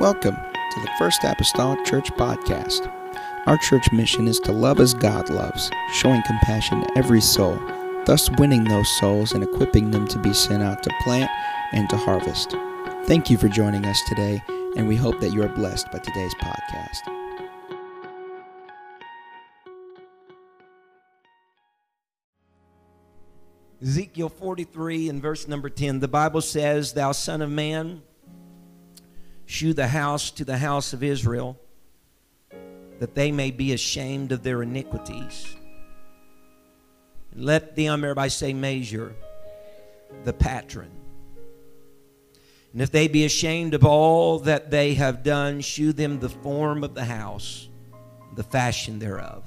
Welcome to the First Apostolic Church Podcast. Our church mission is to love as God loves, showing compassion to every soul, thus winning those souls and equipping them to be sent out to plant and to harvest. Thank you for joining us today, and we hope that you are blessed by today's podcast. Ezekiel 43 and verse number 10, the Bible says, Thou son of man, shew the house to the house of Israel, that they may be ashamed of their iniquities. Let them, everybody say, measure the patron. And if they be ashamed of all that they have done, shew them the form of the house, the fashion thereof,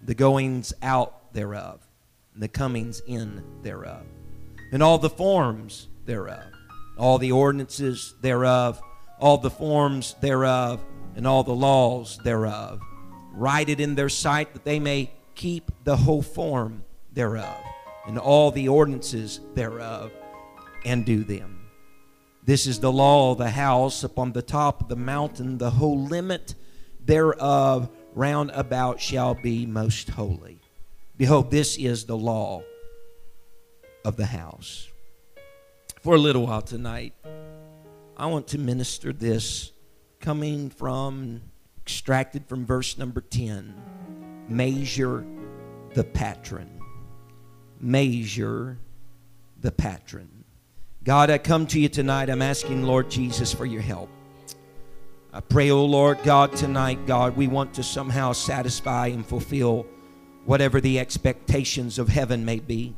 the goings out thereof and the comings in thereof, and all the forms thereof, all the ordinances thereof, all the forms thereof, and all the laws thereof. Write it in their sight that they may keep the whole form thereof, and all the ordinances thereof, and do them. This is the law of the house upon the top of the mountain, the whole limit thereof round about shall be most holy. Behold, this is the law of the house. For a little while tonight, I want to minister this coming from, extracted from verse number 10. Measure the patron. Measure the patron. God, I come to you tonight. I'm asking, Lord Jesus, for your help. I pray, oh Lord God, tonight, God, we want to somehow satisfy and fulfill whatever the expectations of heaven may be.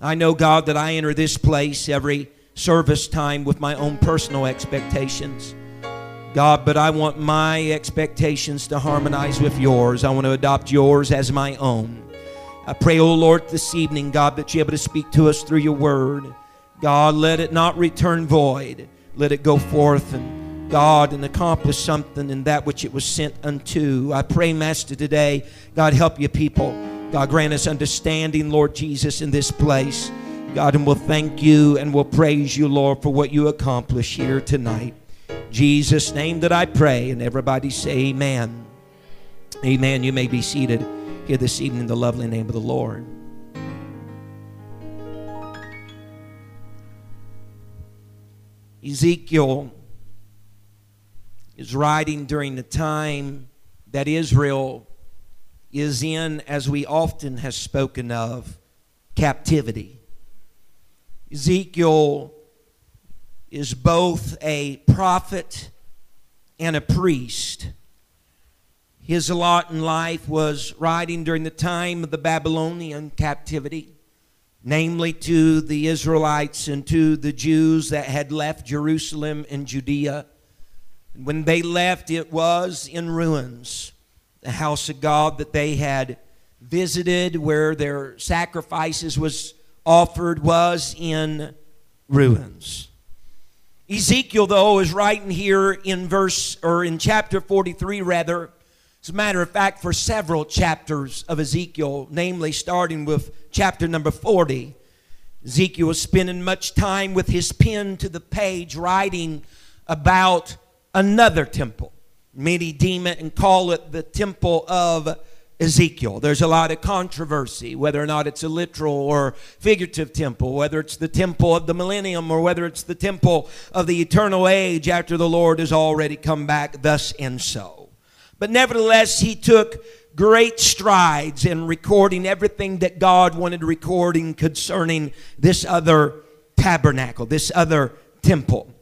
I know, God, that I enter this place every service time with my own personal expectations. God, but I want my expectations to harmonize with yours. I want to adopt yours as my own. I pray, O oh Lord, this evening, God, that you're able to speak to us through your word. God, let it not return void. Let it go forth and God and accomplish something in that which it was sent unto. I pray, Master, today, God, help your people. God, grant us understanding, Lord Jesus, in this place. God, and we'll thank you and we'll praise you, Lord, for what you accomplish here tonight. Jesus' name that I pray, and everybody say amen. Amen. You may be seated here this evening in the lovely name of the Lord. Ezekiel is writing during the time that Israel is in, as we often have spoken of, captivity. Ezekiel is both a prophet and a priest. His lot in life was writing during the time of the Babylonian captivity, namely to the Israelites and to the Jews that had left Jerusalem and Judea. When they left, it was in ruins. The house of God that they had visited, where their sacrifices was offered, was in ruins. Ezekiel, though, is writing here in verse or in chapter 43, rather. As a matter of fact, for several chapters of Ezekiel, namely starting with chapter number 40, Ezekiel was spending much time with his pen to the page, writing about another temple. Many deem it and call it the temple of Ezekiel. There's a lot of controversy whether or not it's a literal or figurative temple, whether it's the temple of the millennium or whether it's the temple of the eternal age after the Lord has already come back, thus and so. But nevertheless, he took great strides in recording everything that God wanted recording concerning this other tabernacle, this other temple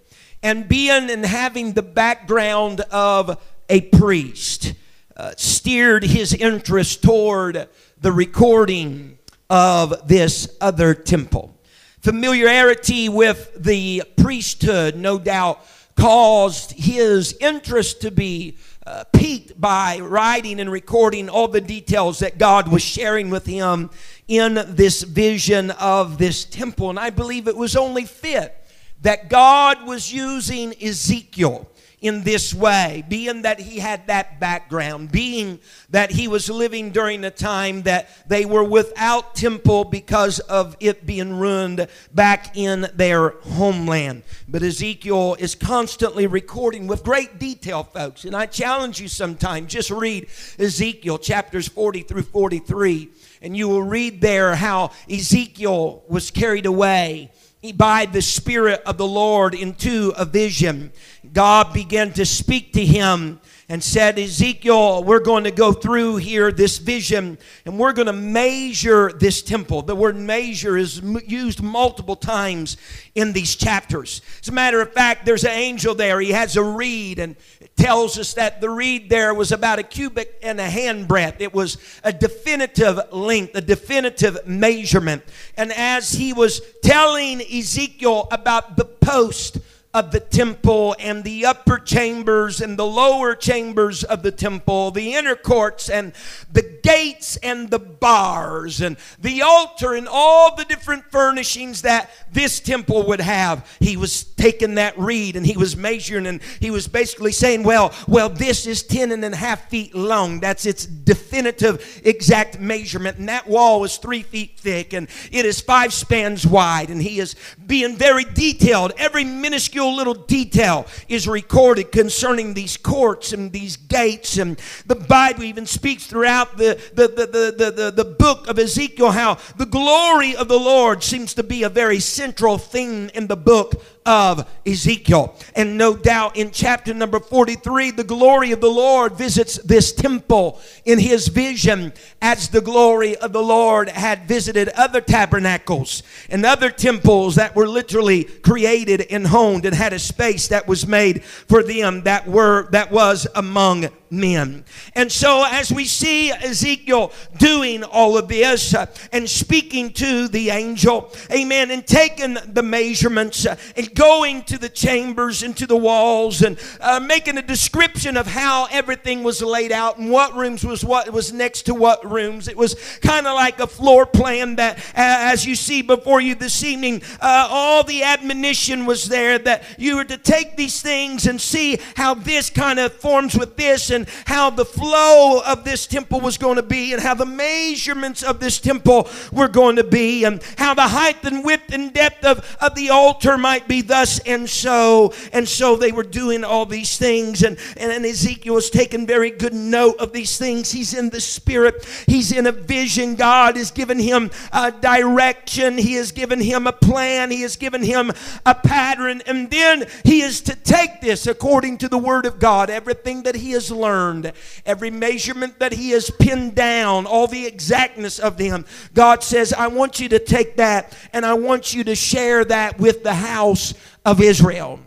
and being and having the background of a priest uh, steered his interest toward the recording of this other temple. Familiarity with the priesthood, no doubt, caused his interest to be uh, piqued by writing and recording all the details that God was sharing with him in this vision of this temple. And I believe it was only fit that God was using Ezekiel in this way, being that he had that background, being that he was living during a time that they were without temple because of it being ruined back in their homeland. But Ezekiel is constantly recording with great detail, folks. And I challenge you sometime, just read Ezekiel chapters 40 through 43, and you will read there how Ezekiel was carried away by the Spirit of the Lord into a vision. God began to speak to him and said, Ezekiel, we're going to go through here this vision and we're going to measure this temple. The word measure is used multiple times in these chapters. As a matter of fact, there's an angel there. He has a reed and tells us that the reed there was about a cubit and a handbreadth. It was a definitive length, a definitive measurement. And as he was telling Ezekiel about the post, of the temple and the upper chambers and the lower chambers of the temple, the inner courts and the gates and the bars and the altar and all the different furnishings that this temple would have. He was taking that reed and he was measuring and he was basically saying, well, well, this is ten and a half feet long. That's its definitive exact measurement. And that wall is three feet thick and it is five spans wide. And he is being very detailed. Every minuscule little detail is recorded concerning these courts and these gates. And the Bible even speaks throughout the, the, the, the, the, the book of Ezekiel how the glory of the Lord seems to be a very central theme in the book of Ezekiel. And no doubt in chapter number 43, the glory of the Lord visits this temple in his vision as the glory of the Lord had visited other tabernacles and other temples that were literally created and honed and had a space that was made for them that were that was among men. And so, as we see Ezekiel doing all of this uh, and speaking to the angel, amen, and taking the measurements uh, and going to the chambers and to the walls and uh, making a description of how everything was laid out and what rooms was what was next to what rooms. It was kind of like a floor plan that, uh, as you see before you this evening, uh, all the admonition was there that you were to take these things and see how this kind of forms with this and how the flow of this temple was going to be and how the measurements of this temple were going to be and how the height and width and depth of, of the altar might be thus and so. And so they were doing all these things. And, and Ezekiel was taking very good note of these things. He's in the spirit, he's in a vision. God has given him a direction, he has given him a plan, he has given him a pattern. And then he is to take this according to the word of God, everything that he has learned, every measurement that He has pinned down, all the exactness of them. God says, I want you to take that and I want you to share that with the house of Israel.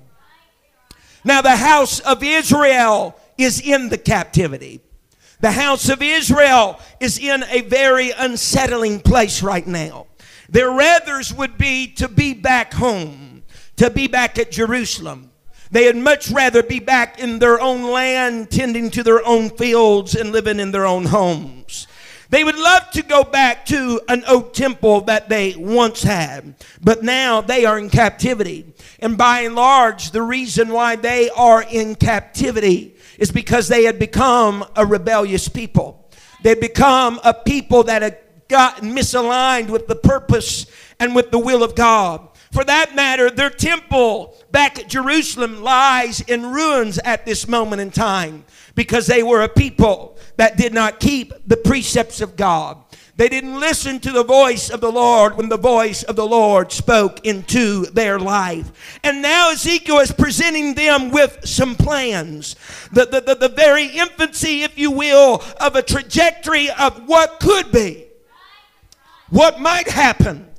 Now, the house of Israel is in the captivity. The house of Israel is in a very unsettling place right now. Their rathers would be to be back home, to be back at Jerusalem. They'd much rather be back in their own land, tending to their own fields and living in their own homes. They would love to go back to an old temple that they once had, but now they are in captivity. And by and large, the reason why they are in captivity is because they had become a rebellious people. They'd become a people that had gotten misaligned with the purpose and with the will of God. For that matter, their temple back at Jerusalem lies in ruins at this moment in time because they were a people that did not keep the precepts of God. They didn't listen to the voice of the Lord when the voice of the Lord spoke into their life. And now Ezekiel is presenting them with some plans. The, the, the, the very infancy, if you will, of a trajectory of what could be, what might happen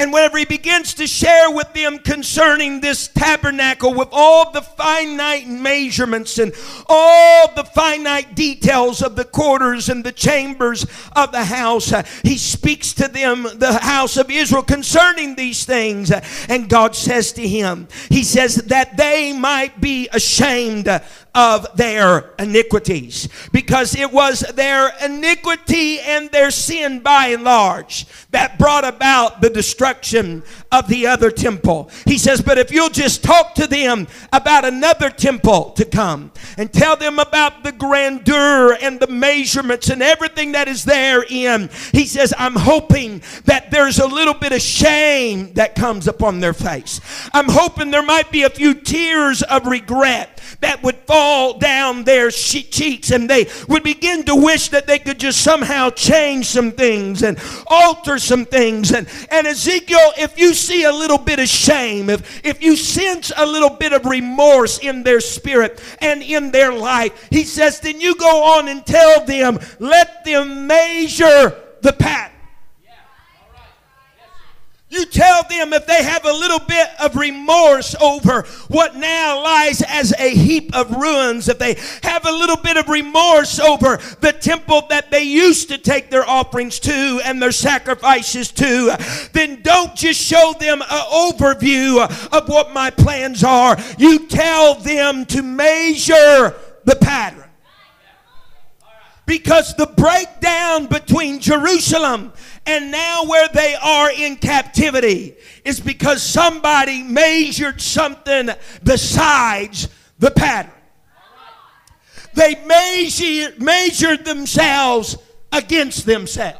and whenever he begins to share with them concerning this tabernacle with all the finite measurements and all the finite details of the quarters and the chambers of the house, uh, he speaks to them, the house of Israel, concerning these things. And God says to him, He says, that they might be ashamed of their iniquities. Because it was their iniquity and their sin by and large that brought about the destruction of the other temple. He says, But if you'll just talk to them about another temple to come and tell them about the grandeur and the measurements and everything that is therein, he says, I'm hoping that there's a little bit of shame that comes upon their face. I'm hoping there might be a few tears of regret that would fall down their cheeks and they would begin to wish that they could just somehow change some things and alter some things. And, and Ezekiel, if you see a little bit of shame, if, if you sense a little bit of remorse in their spirit and in their life, he says, then you go on and tell them, let them measure the pattern. You tell them if they have a little bit of remorse over what now lies as a heap of ruins, if they have a little bit of remorse over the temple that they used to take their offerings to and their sacrifices to, then don't just show them an overview of what my plans are. You tell them to measure the pattern. Because the breakdown between Jerusalem and now where they are in captivity is because somebody measured something besides the pattern. They measured, measured themselves against themselves.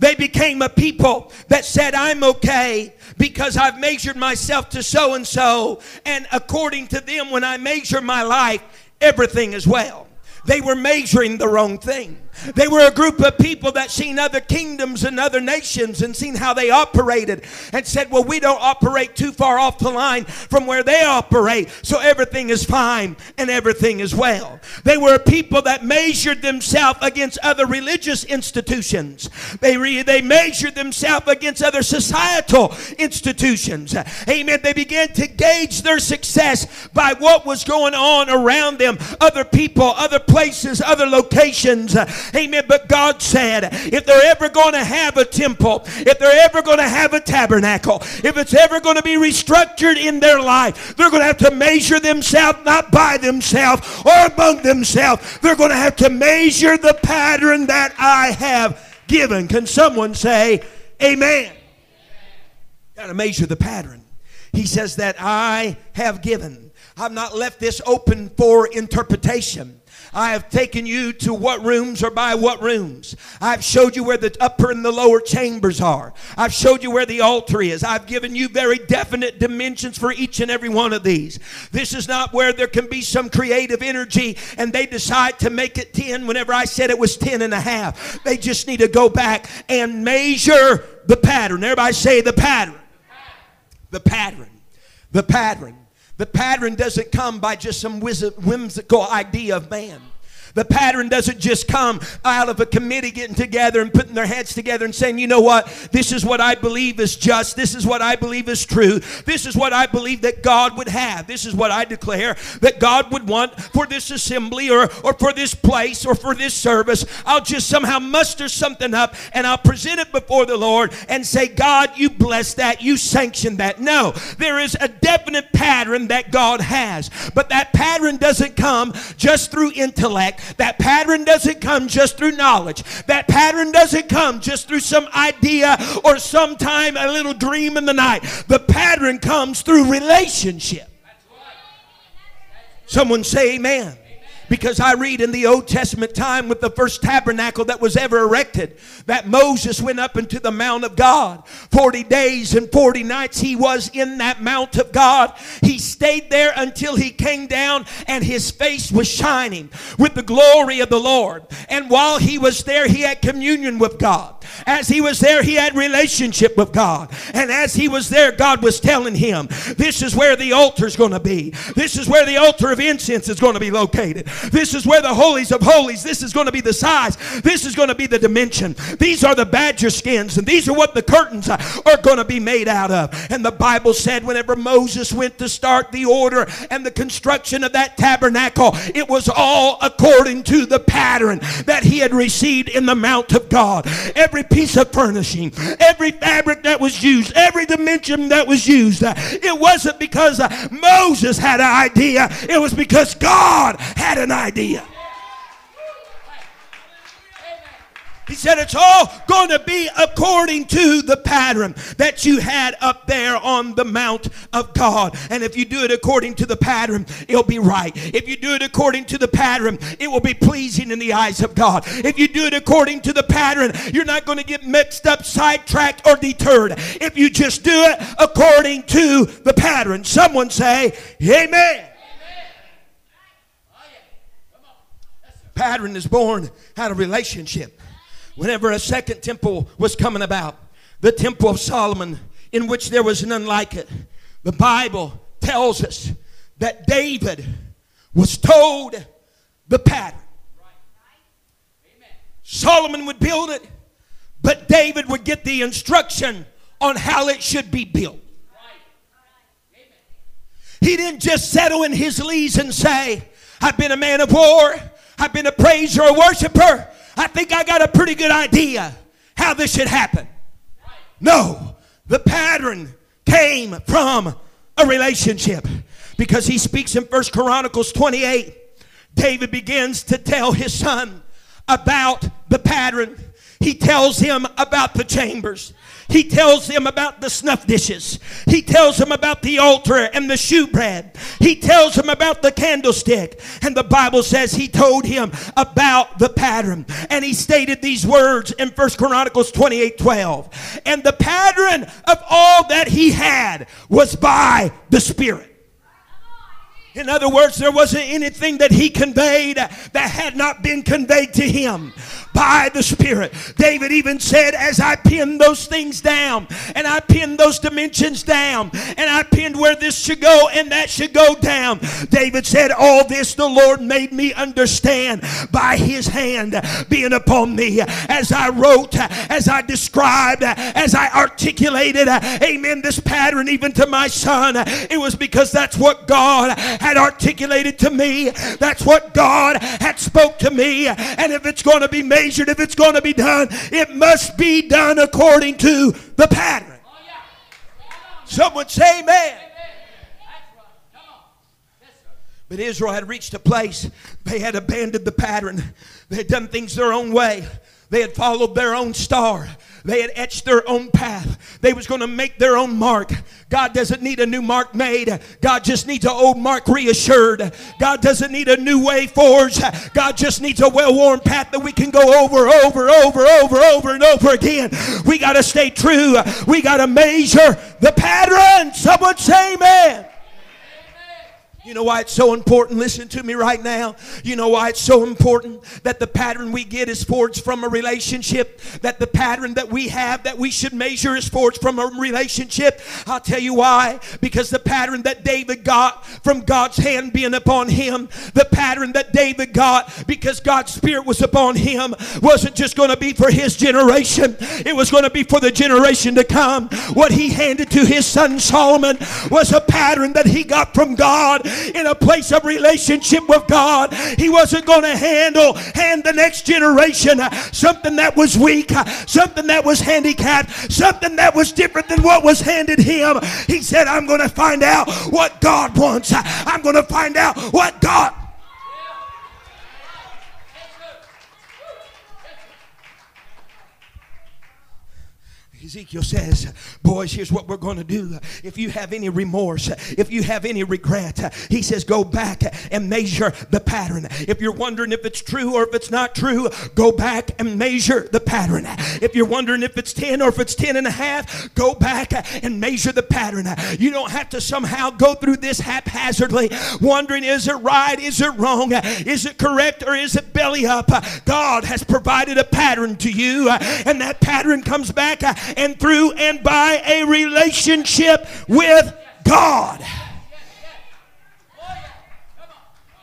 They became a people that said, I'm okay because I've measured myself to so and so. And according to them, when I measure my life, everything is well. They were measuring the wrong thing. They were a group of people that seen other kingdoms and other nations and seen how they operated and said, well, we don't operate too far off the line from where they operate, so everything is fine and everything is well. They were a people that measured themselves against other religious institutions. They, re- they measured themselves against other societal institutions. Amen. They began to gauge their success by what was going on around them, other people, other places, other locations. Amen. But God said, if they're ever going to have a temple, if they're ever going to have a tabernacle, if it's ever going to be restructured in their life, they're going to have to measure themselves not by themselves or among themselves. They're going to have to measure the pattern that I have given. Can someone say, Amen? Got to measure the pattern. He says that I have given. I've not left this open for interpretation. I have taken you to what rooms or by what rooms. I've showed you where the upper and the lower chambers are. I've showed you where the altar is. I've given you very definite dimensions for each and every one of these. This is not where there can be some creative energy and they decide to make it 10 whenever I said it was 10 and a half. They just need to go back and measure the pattern. Everybody say the pattern. The pattern. The pattern. The pattern doesn't come by just some whimsical idea of man. The pattern doesn't just come out of a committee getting together and putting their heads together and saying, you know what, this is what I believe is just. This is what I believe is true. This is what I believe that God would have. This is what I declare that God would want for this assembly or, or for this place or for this service. I'll just somehow muster something up and I'll present it before the Lord and say, God, you bless that. You sanction that. No, there is a definite pattern that God has. But that pattern doesn't come just through intellect. That pattern doesn't come just through knowledge. That pattern doesn't come just through some idea or sometime a little dream in the night. The pattern comes through relationship. Someone say amen. Because I read in the Old Testament time with the first tabernacle that was ever erected that Moses went up into the Mount of God. 40 days and 40 nights he was in that Mount of God. He stayed there until he came down and his face was shining with the glory of the Lord. And while he was there, he had communion with God. As he was there, he had relationship with God. And as he was there, God was telling him, this is where the altar is going to be. This is where the altar of incense is going to be located. This is where the holies of holies. This is going to be the size. This is going to be the dimension. These are the badger skins, and these are what the curtains are going to be made out of. And the Bible said, whenever Moses went to start the order and the construction of that tabernacle, it was all according to the pattern that he had received in the mount of God. Every piece of furnishing, every fabric that was used, every dimension that was used, it wasn't because uh, Moses had an idea, it was because God had an idea. He said it's all going to be according to the pattern that you had up there on the Mount of God. And if you do it according to the pattern, it'll be right. If you do it according to the pattern, it will be pleasing in the eyes of God. If you do it according to the pattern, you're not going to get mixed up, sidetracked, or deterred. If you just do it according to the pattern. Someone say, Amen. Pattern is born out of relationship whenever a second temple was coming about, the temple of Solomon, in which there was none like it, the Bible tells us that David was told the pattern. Solomon would build it, but David would get the instruction on how it should be built. He didn't just settle in his lees and say, I've been a man of war, I've been a praiser, a worshiper, I think I got a pretty good idea how this should happen. No, the pattern came from a relationship because he speaks in First Chronicles 28. David begins to tell his son about the pattern. He tells him about the chambers. He tells them about the snuff dishes. He tells them about the altar and the shewbread. He tells them about the candlestick. And the Bible says he told him about the pattern. And he stated these words in First Chronicles 28 12. And the pattern of all that he had was by the Spirit. In other words, there wasn't anything that he conveyed that had not been conveyed to him by the Spirit. David even said, As I pinned those things down, and I pinned those dimensions down, and I pinned where this should go and that should go down. David said, All this the Lord made me understand by his hand being upon me. As I wrote, as I described, as I articulated, amen, this pattern even to my son, it was because that's what God had articulated to me. That's what God had spoke to me. And if it's going to be measured, if it's going to be done, it must be done according to the pattern. Someone say amen. But Israel had reached a place, they had abandoned the pattern. They had done things their own way. They had followed their own star. They had etched their own path. They was going to make their own mark. God doesn't need a new mark made. God just needs an old mark reassured. God doesn't need a new way forged. God just needs a well-worn path that we can go over, over, over, over, over and over again. We got to stay true. We got to measure the pattern. Someone say amen. You know why it's so important? Listen to me right now. You know why it's so important that the pattern we get is forged from a relationship, that the pattern that we have that we should measure is forged from a relationship. I'll tell you why. Because the pattern that David got from God's hand being upon him, the pattern that David got because God's Spirit was upon him, wasn't just going to be for his generation, it was going to be for the generation to come. What he handed to his son Solomon was a pattern that he got from God in a place of relationship with God. He wasn't going to handle hand the next generation something that was weak, something that was handicapped, something that was different than what was handed him. He said, I'm going to find out what God wants. I'm going to find out what God Ezekiel says, Boys, here's what we're going to do. If you have any remorse, if you have any regret, he says, Go back and measure the pattern. If you're wondering if it's true or if it's not true, go back and measure the pattern. If you're wondering if it's 10 or if it's 10 and a half, go back and measure the pattern. You don't have to somehow go through this haphazardly, wondering, Is it right? Is it wrong? Is it correct or is it belly up? God has provided a pattern to you, and that pattern comes back and through and by a relationship with God.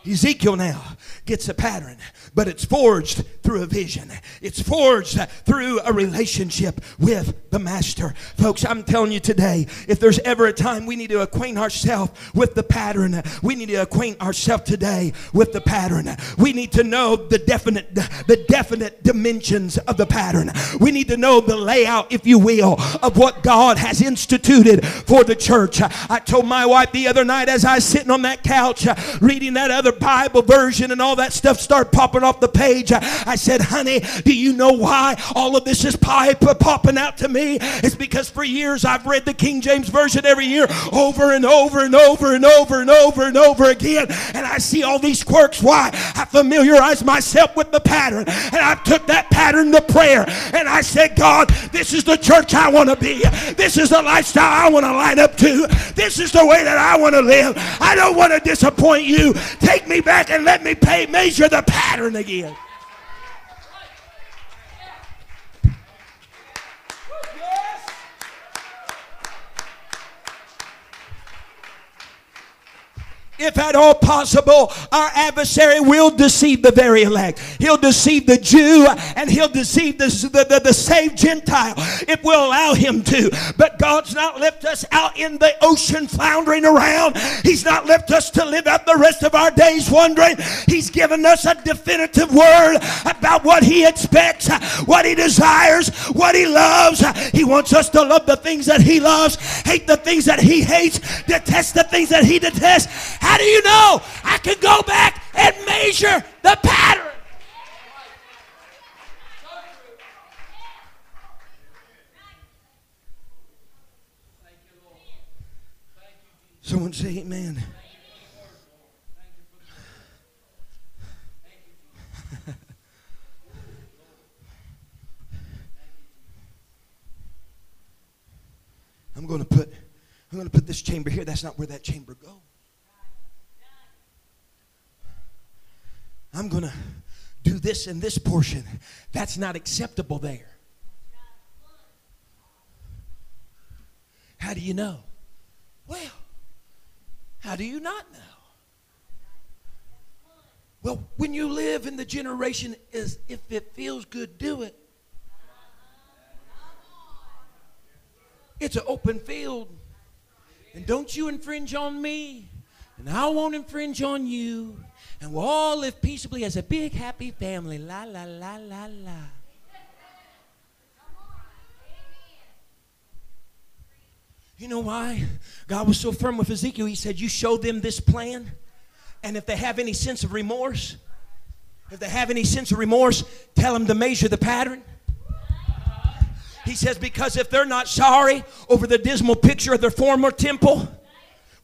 Ezekiel now gets a pattern, but it's forged through a vision. It's forged through a relationship with the master. Folks, I'm telling you today, if there's ever a time we need to acquaint ourselves with the pattern, we need to acquaint ourselves today with the pattern. We need to know the definite the definite dimensions of the pattern. We need to know the layout, if you will, of what God has instituted for the church. I told my wife the other night as I was sitting on that couch reading that other Bible version and all that stuff started popping off the page. I said, honey, do you know why all of this is popping out to me? It's because for years I've read the King James Version every year over and over and over and over and over and over again. And I see all these quirks. Why? I familiarize myself with the pattern. And I took that pattern to prayer. And I said, God, this is the church I want to be. This is the lifestyle I want to line up to. This is the way that I want to live. I don't want to disappoint you. Take me back and let me pay, measure the pattern again. If at all possible, our adversary will deceive the very elect. He'll deceive the Jew and he'll deceive the, the, the, the, saved Gentile. if we'll allow him to. But God's not left us out in the ocean floundering around. He's not left us to live out the rest of our days wondering. He's given us a definitive word about what he expects, what he desires, what he loves. He wants us to love the things that he loves, hate the things that he hates, detest the things that he detests how do you know? I can go back and measure the pattern. Someone say amen. I'm going to put I'm going to put this chamber here. That's not where that chamber goes. I'm going to do this in this portion. That's not acceptable there. How do you know? Well, how do you not know? Well, when you live in the generation is if it feels good, do it. It's an open field. And don't you infringe on me, and I won't infringe on you and we'll all live peaceably as a big happy family. La, la, la, la, la. You know why? God was so firm with Ezekiel. He said, You show them this plan, and if they have any sense of remorse, if they have any sense of remorse, tell them to measure the pattern. He says, Because if they're not sorry over the dismal picture of their former temple,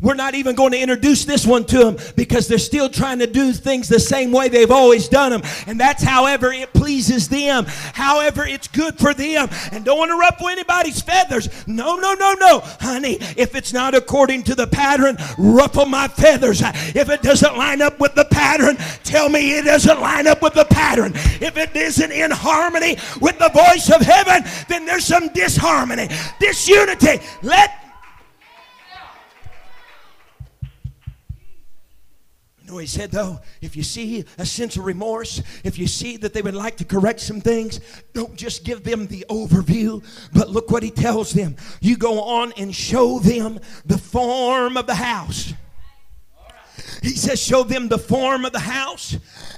we're not even going to introduce this one to them because they're still trying to do things the same way they've always done them. And that's however it pleases them, however it's good for them. And don't want to ruffle anybody's feathers. No, no, no, no. Honey, if it's not according to the pattern, ruffle my feathers. If it doesn't line up with the pattern, tell me it doesn't line up with the pattern. If it isn't in harmony with the voice of heaven, then there's some disharmony, disunity. Let know he said, though, if you see a sense of remorse, if you see that they would like to correct some things, don't just give them the overview, but look what he tells them. You go on and show them the form of the house. He says, show them the form of the house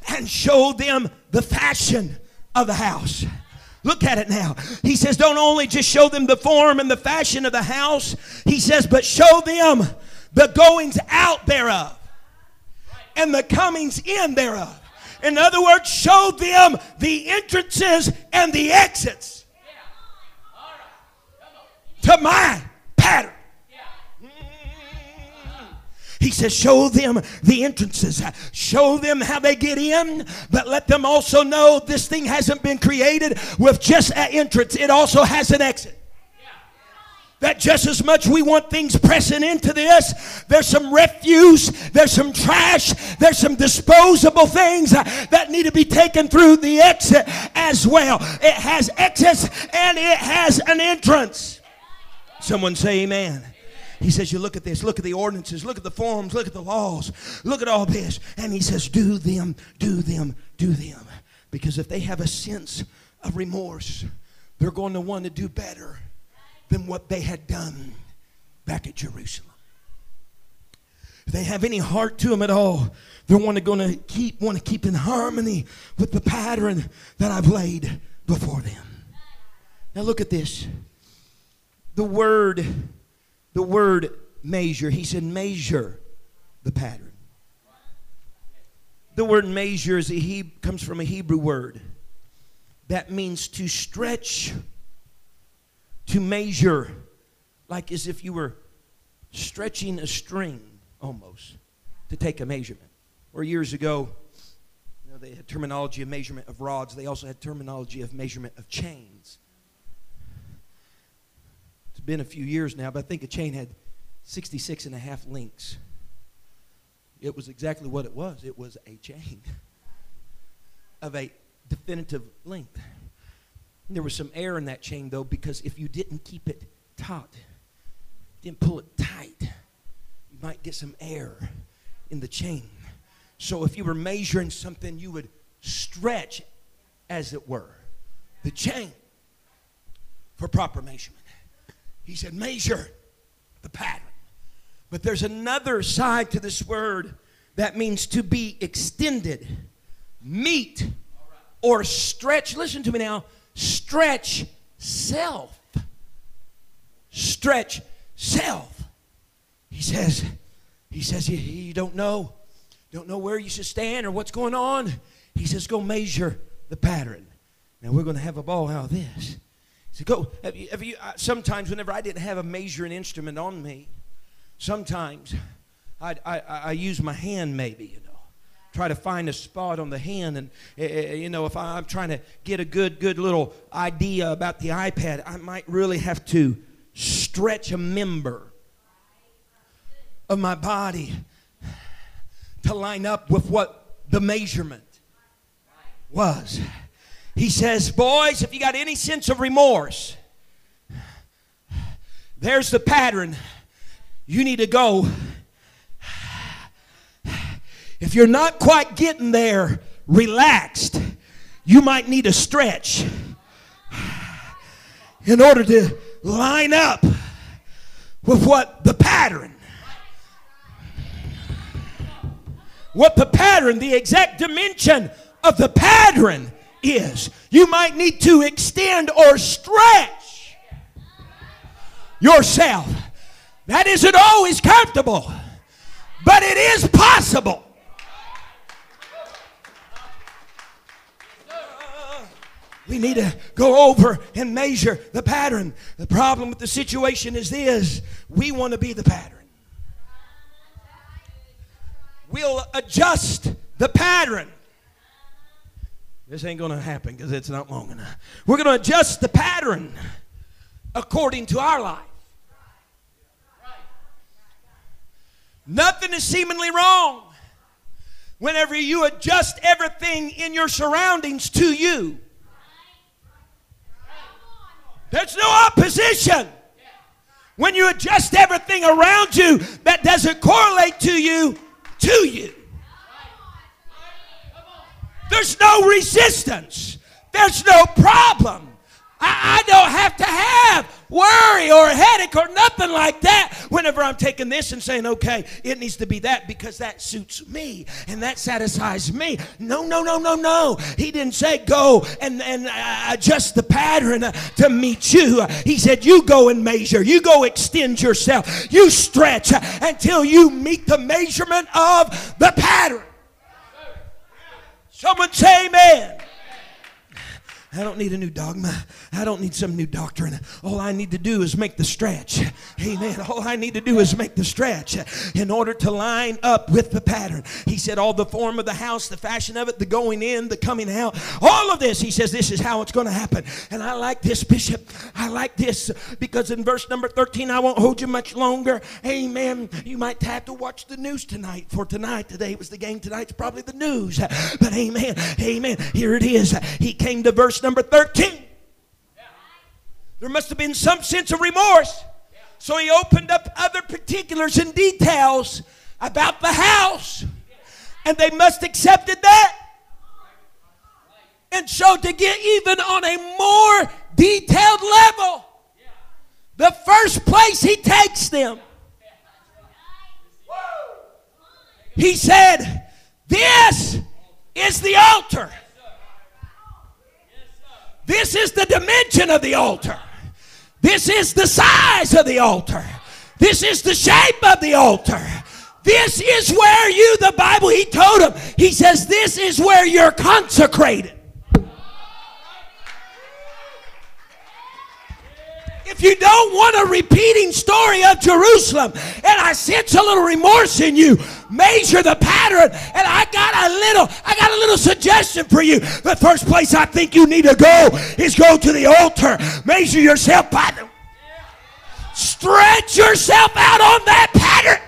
and show them the fashion of the house. Look at it now. He says, don't only just show them the form and the fashion of the house, he says, but show them the goings out thereof and the comings in thereof. In other words, show them the entrances and the exits to my pattern. He says, Show them the entrances, show them how they get in, but let them also know this thing hasn't been created with just an entrance, it also has an exit that just as much we want things pressing into this, there's some refuse, there's some trash, there's some disposable things uh, that need to be taken through the exit as well. It has exits and it has an entrance. Someone say amen. He says, You look at this, look at the ordinances, look at the forms, look at the laws, look at all this. And he says, Do them, do them, do them. Because if they have a sense of remorse, they're going to want to do better than what they had done back at Jerusalem. If they have any heart to them at all, they're going to keep want to keep in harmony with the pattern that I've laid before them. Now look at this. The word, the word measure. He said measure the pattern. The word measure is a he comes from a Hebrew word that means to stretch, to measure, like as if you were stretching a string almost to take a measurement. Or years ago, you know, they had terminology of measurement of rods. They also had terminology of measurement of chains. It's been a few years now, but I think a chain had 66 and a half links. It was exactly what it was. It was a chain of a definitive length. There was some air in that chain, though, because if you didn't keep it taut, didn't pull it tight, you might get some air in the chain. So if you were measuring something, you would stretch, as it were, the chain for proper measurement. He said, measure the pattern. But there's another side to this word that means to be extended, meet, or stretch. Listen to me now. Stretch self. Stretch self. He says, he says, you, you don't know, don't know where you should stand or what's going on. He says, go measure the pattern. Now we're going to have a ball out of this. He said, go. Have you, have you, uh, sometimes, whenever I didn't have a measuring instrument on me, sometimes I'd, I, I use my hand, maybe, you know. Try to find a spot on the hand, and uh, you know, if I'm trying to get a good, good little idea about the iPad, I might really have to stretch a member of my body to line up with what the measurement was. He says, Boys, if you got any sense of remorse, there's the pattern. You need to go. If you're not quite getting there relaxed, you might need a stretch in order to line up with what the pattern what the pattern the exact dimension of the pattern is. You might need to extend or stretch yourself. That isn't always comfortable, but it is possible. We need to go over and measure the pattern. The problem with the situation is this we want to be the pattern. We'll adjust the pattern this ain't going to happen because it's not long enough. We're going to adjust the pattern according to our life. Nothing is seemingly wrong whenever you adjust everything in your surroundings to you. There's no opposition. When you adjust everything around you that doesn't correlate to you, to you. There's no resistance. There's no problem. I, I, don't have to have worry or a headache or nothing like that whenever I'm taking this and saying, okay, it needs to be that because that suits me and that satisfies me. No, no, no, no, no. He didn't say go and, and uh, adjust the pattern uh, to meet you. He said, you go and measure, you go extend yourself, you stretch uh, until you meet the measurement of the pattern. Someone say amen. I don't need a new dogma. I don't need some new doctrine. All I need to do is make the stretch. Amen. All I need to do is make the stretch in order to line up with the pattern. He said, All the form of the house, the fashion of it, the going in, the coming out, all of this, he says, This is how it's going to happen. And I like this, Bishop. I like this because in verse number 13, I won't hold you much longer. Amen. You might have to watch the news tonight. For tonight, today was the game, tonight's probably the news. But amen. Amen. Here it is. He came to verse number 13. There must have been some sense of remorse, So he opened up other particulars and details about the house. And they must accepted that. And so to get even on a more detailed level, the first place he takes them, he said, This is the altar. This is the dimension of the altar. This is the size of the altar. This is the shape of the altar. This is where you, the Bible, he told him, he says, This is where you're consecrated. If you don't want a repeating story of Jerusalem, and I sense a little remorse in you, measure the pattern. And I got a little, I got a little suggestion for you. The first place I think you need to go is go to the altar. Measure yourself by the stretch yourself out on that pattern.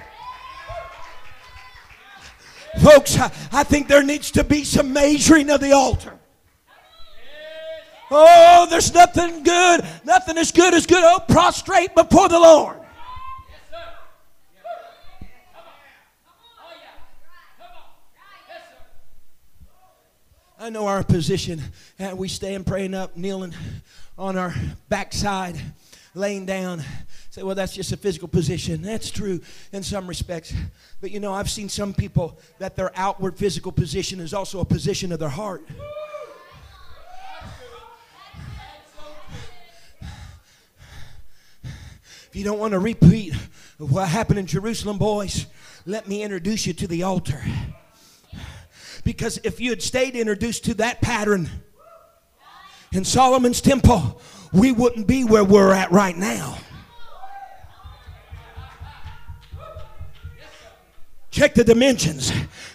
Folks, I, I think there needs to be some measuring of the altar. Oh, there's nothing good, nothing as good as good. Oh, prostrate before the Lord. I know our position, and we stand praying up, kneeling on our backside, laying down. Say, well, that's just a physical position. That's true in some respects. But you know, I've seen some people that their outward physical position is also a position of their heart. If you don't want to repeat what happened in Jerusalem, boys, let me introduce you to the altar. Because if you had stayed introduced to that pattern in Solomon's temple, we wouldn't be where we're at right now. Check the dimensions.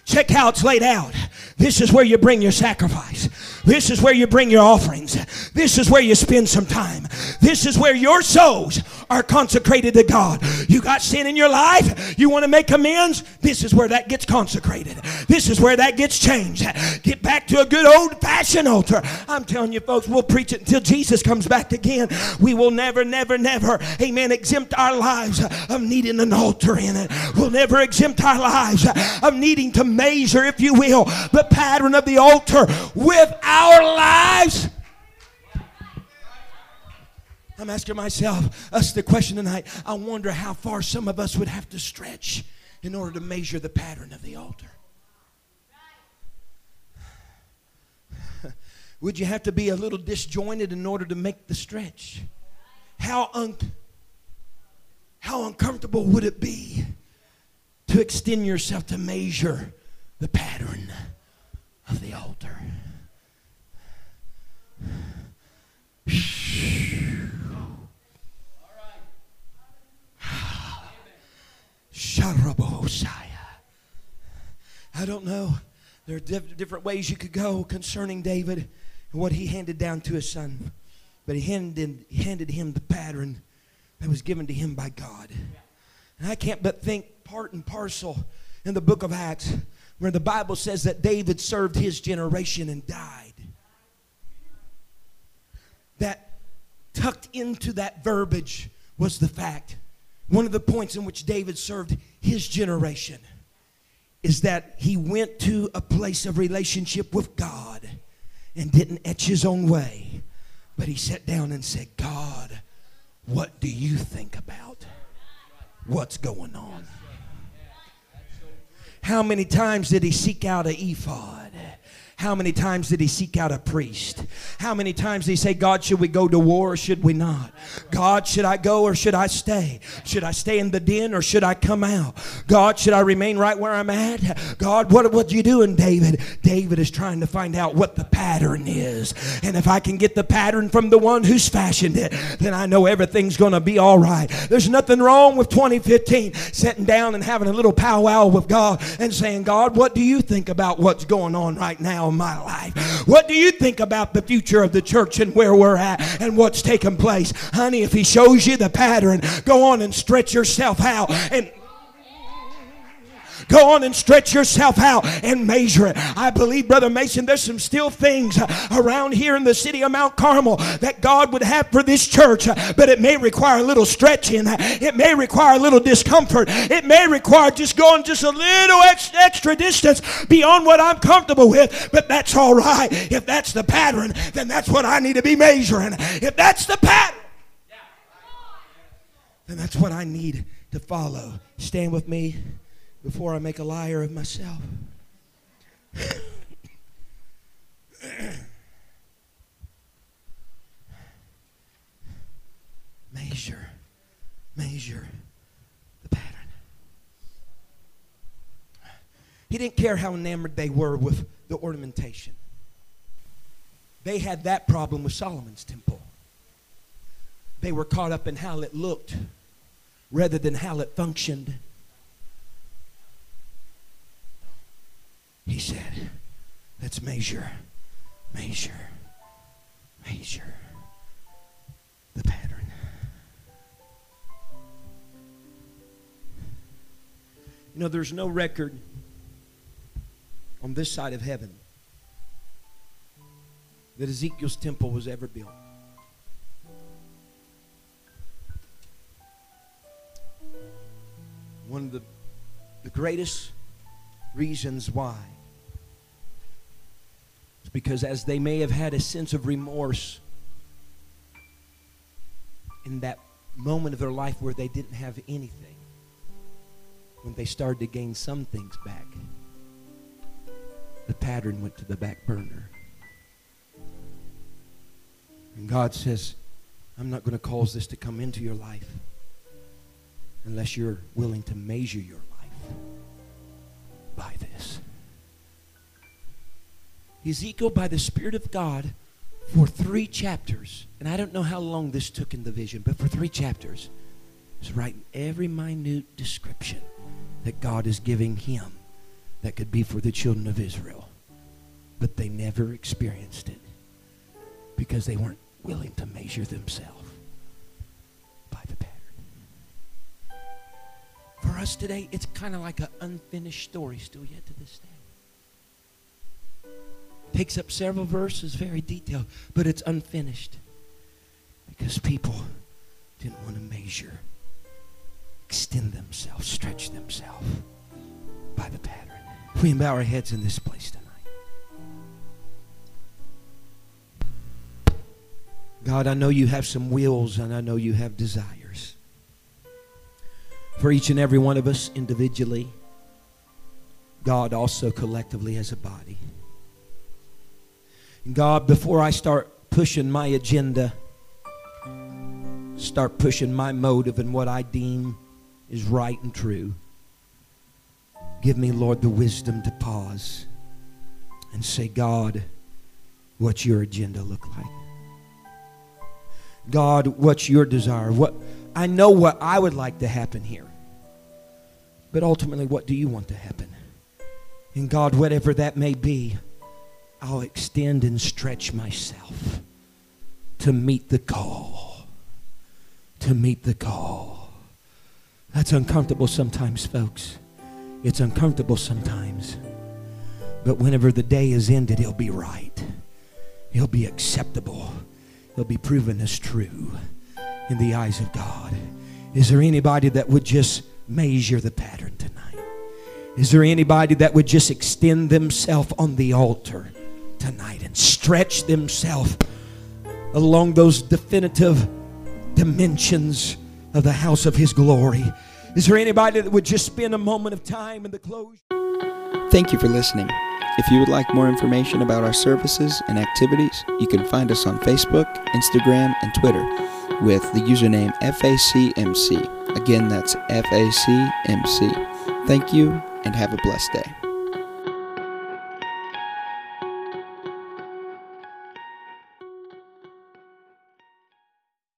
Check how it's laid out. This is where you bring your sacrifice. This is where you bring your offerings. This is where you spend some time. This is where your souls are consecrated to God. You got sin in your life, you want to make amends, this is where that gets consecrated. This is where that gets changed. Get back to a good old fashioned altar. I'm telling you, folks, we'll preach it until Jesus comes back again. We will never, never, never, amen, exempt our lives of needing an altar in it. We'll never exempt our lives of needing to measure, if you will, the pattern of the altar with our lives. I'm asking myself, us the question tonight. I wonder how far some of us would have to stretch in order to measure the pattern of the altar. Would you have to be a little disjointed in order to make the stretch? How, un- how uncomfortable would it be to extend yourself to measure the pattern of the altar? I don't know. There are diff- different ways you could go concerning David and what he handed down to his son. But he handed, handed him the pattern that was given to him by God. And I can't but think part and parcel in the book of Acts where the Bible says that David served his generation and died. That tucked into that verbiage was the fact one of the points in which David served his generation is that he went to a place of relationship with God and didn't etch his own way, but he sat down and said, God, what do you think about what's going on? How many times did he seek out an ephod? How many times did he seek out a priest? How many times did he say, God, should we go to war or should we not? God, should I go or should I stay? Should I stay in the den or should I come out? God, should I remain right where I'm at? God, what, what you doing, David? David is trying to find out what the pattern is. And if I can get the pattern from the one who's fashioned it, then I know everything's going to be all right. There's nothing wrong with 2015 sitting down and having a little powwow with God and saying, God, what do you think about what's going on right now? My life. What do you think about the future of the church and where we're at and what's taking place? Honey, if he shows you the pattern, go on and stretch yourself out and Go on and stretch yourself out and measure it. I believe, Brother Mason, there's some still things uh, around here in the city of Mount Carmel that God would have for this church, uh, but it may require a little stretching. It may require a little discomfort. It may require just going just a little extra distance beyond what I'm comfortable with, but that's all right. If that's the pattern, then that's what I need to be measuring. If that's the pattern, then that's what I need to follow. Stand with me before I make a liar of myself. measure, measure the pattern. He didn't care how enamored they were with the ornamentation. They had that problem with Solomon's temple. They were caught up in how it looked rather than how it functioned. He said, let's measure, measure, measure the pattern. You know, there's no record on this side of heaven that Ezekiel's temple was ever built. One of the, the greatest reasons why is because as they may have had a sense of remorse in that moment of their life where they didn't have anything, when they started to gain some things back, the pattern went to the back burner. And God says, I'm not going to cause this to come into your life unless you're willing to measure your life by this. Ezekiel, by the Spirit of God, for three chapters, and I don't know how long this took in the vision, but for three chapters, is writing every minute description that God is giving him that could be for the children of Israel. But they never experienced it because they weren't willing to measure themselves by the pattern. For us today, it's kind of like an unfinished story still yet to this day. Takes up several verses, very detailed, but it's unfinished because people didn't want to measure, extend themselves, stretch themselves by the pattern. We bow our heads in this place tonight. God, I know you have some wills and I know you have desires. For each and every one of us individually, God also collectively as a body. God, before I start pushing my agenda, start pushing my motive and what I deem is right and true, give me, Lord, the wisdom to pause and say, God, what's your agenda look like? God, what's your desire? What I know what I would like to happen here. But ultimately, what do you want to happen? And God, whatever that may be, I'll extend and stretch myself to meet the call. To meet the call. That's uncomfortable sometimes, folks. It's uncomfortable sometimes. But whenever the day is ended, it'll be right. It'll be acceptable they'll be proven as true in the eyes of God. Is there anybody that would just measure the pattern tonight? Is there anybody that would just extend themselves on the altar tonight and stretch themselves along those definitive dimensions of the house of His glory? Is there anybody that would just spend a moment of time in the close? Thank you for listening. If you would like more information about our services and activities, you can find us on Facebook, Instagram, and Twitter with the username FACMC. Again, that's FACMC. Thank you and have a blessed day.